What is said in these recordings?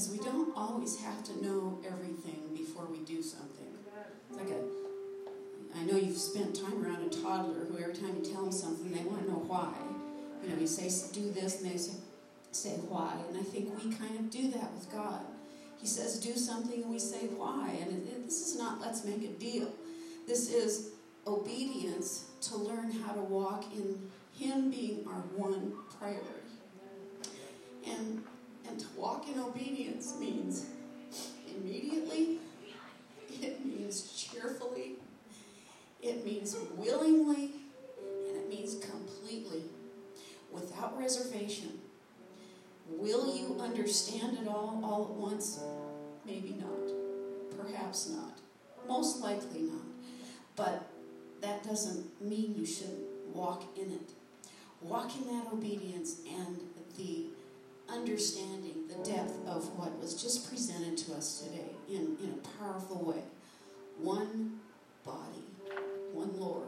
because we don't always have to know everything before we do something. It's like a, I know you've spent time around a toddler who every time you tell them something, they want to know why. You know, you say, do this, and they say, say why. And I think we kind of do that with God. He says, do something, and we say why. And it, it, this is not let's make a deal. This is obedience to learn how to walk in Him being our one priority. And, and to walk obedience means immediately, it means cheerfully, it means willingly, and it means completely, without reservation. Will you understand it all all at once? Maybe not. Perhaps not. Most likely not. But that doesn't mean you shouldn't walk in it. Walk in that obedience and the understanding, the was just presented to us today in, in a powerful way. One body, one Lord,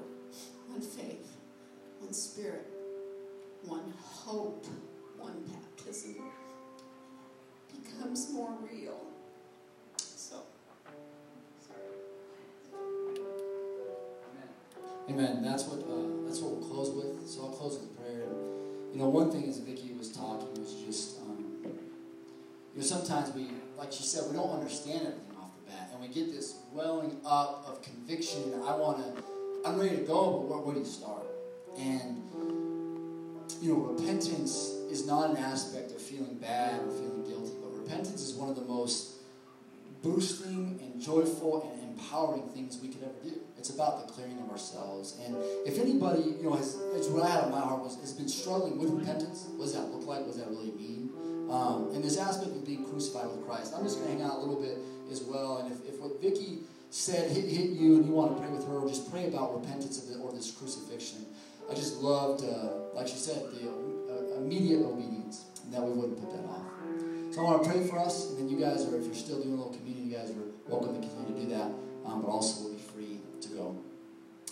one faith, one spirit, one hope, one baptism becomes more real. So, Amen. Amen. That's what uh, that's what we'll close with. So I'll close with prayer. You know, one thing as Vicki was talking was just, um, you know, sometimes we, like she said, we don't understand everything off the bat, and we get this welling up of conviction. I want to, I'm ready to go, but where, where do you start? And you know, repentance is not an aspect of feeling bad or feeling guilty, but repentance is one of the most boosting and joyful and empowering things we could ever do. It's about the clearing of ourselves. And if anybody, you know, has, it's what I had in my heart was has been struggling with repentance. What does that look like? What does that really mean? Um, and this aspect of being crucified with Christ. I'm just going to hang out a little bit as well. And if, if what Vicki said hit, hit you and you want to pray with her, just pray about repentance the, or this crucifixion. I just loved, uh, like she said, the uh, immediate obedience, that we wouldn't put that off. So I want to pray for us, and then you guys are, if you're still doing a little community, you guys are welcome to continue to do that, um, but also we'll be.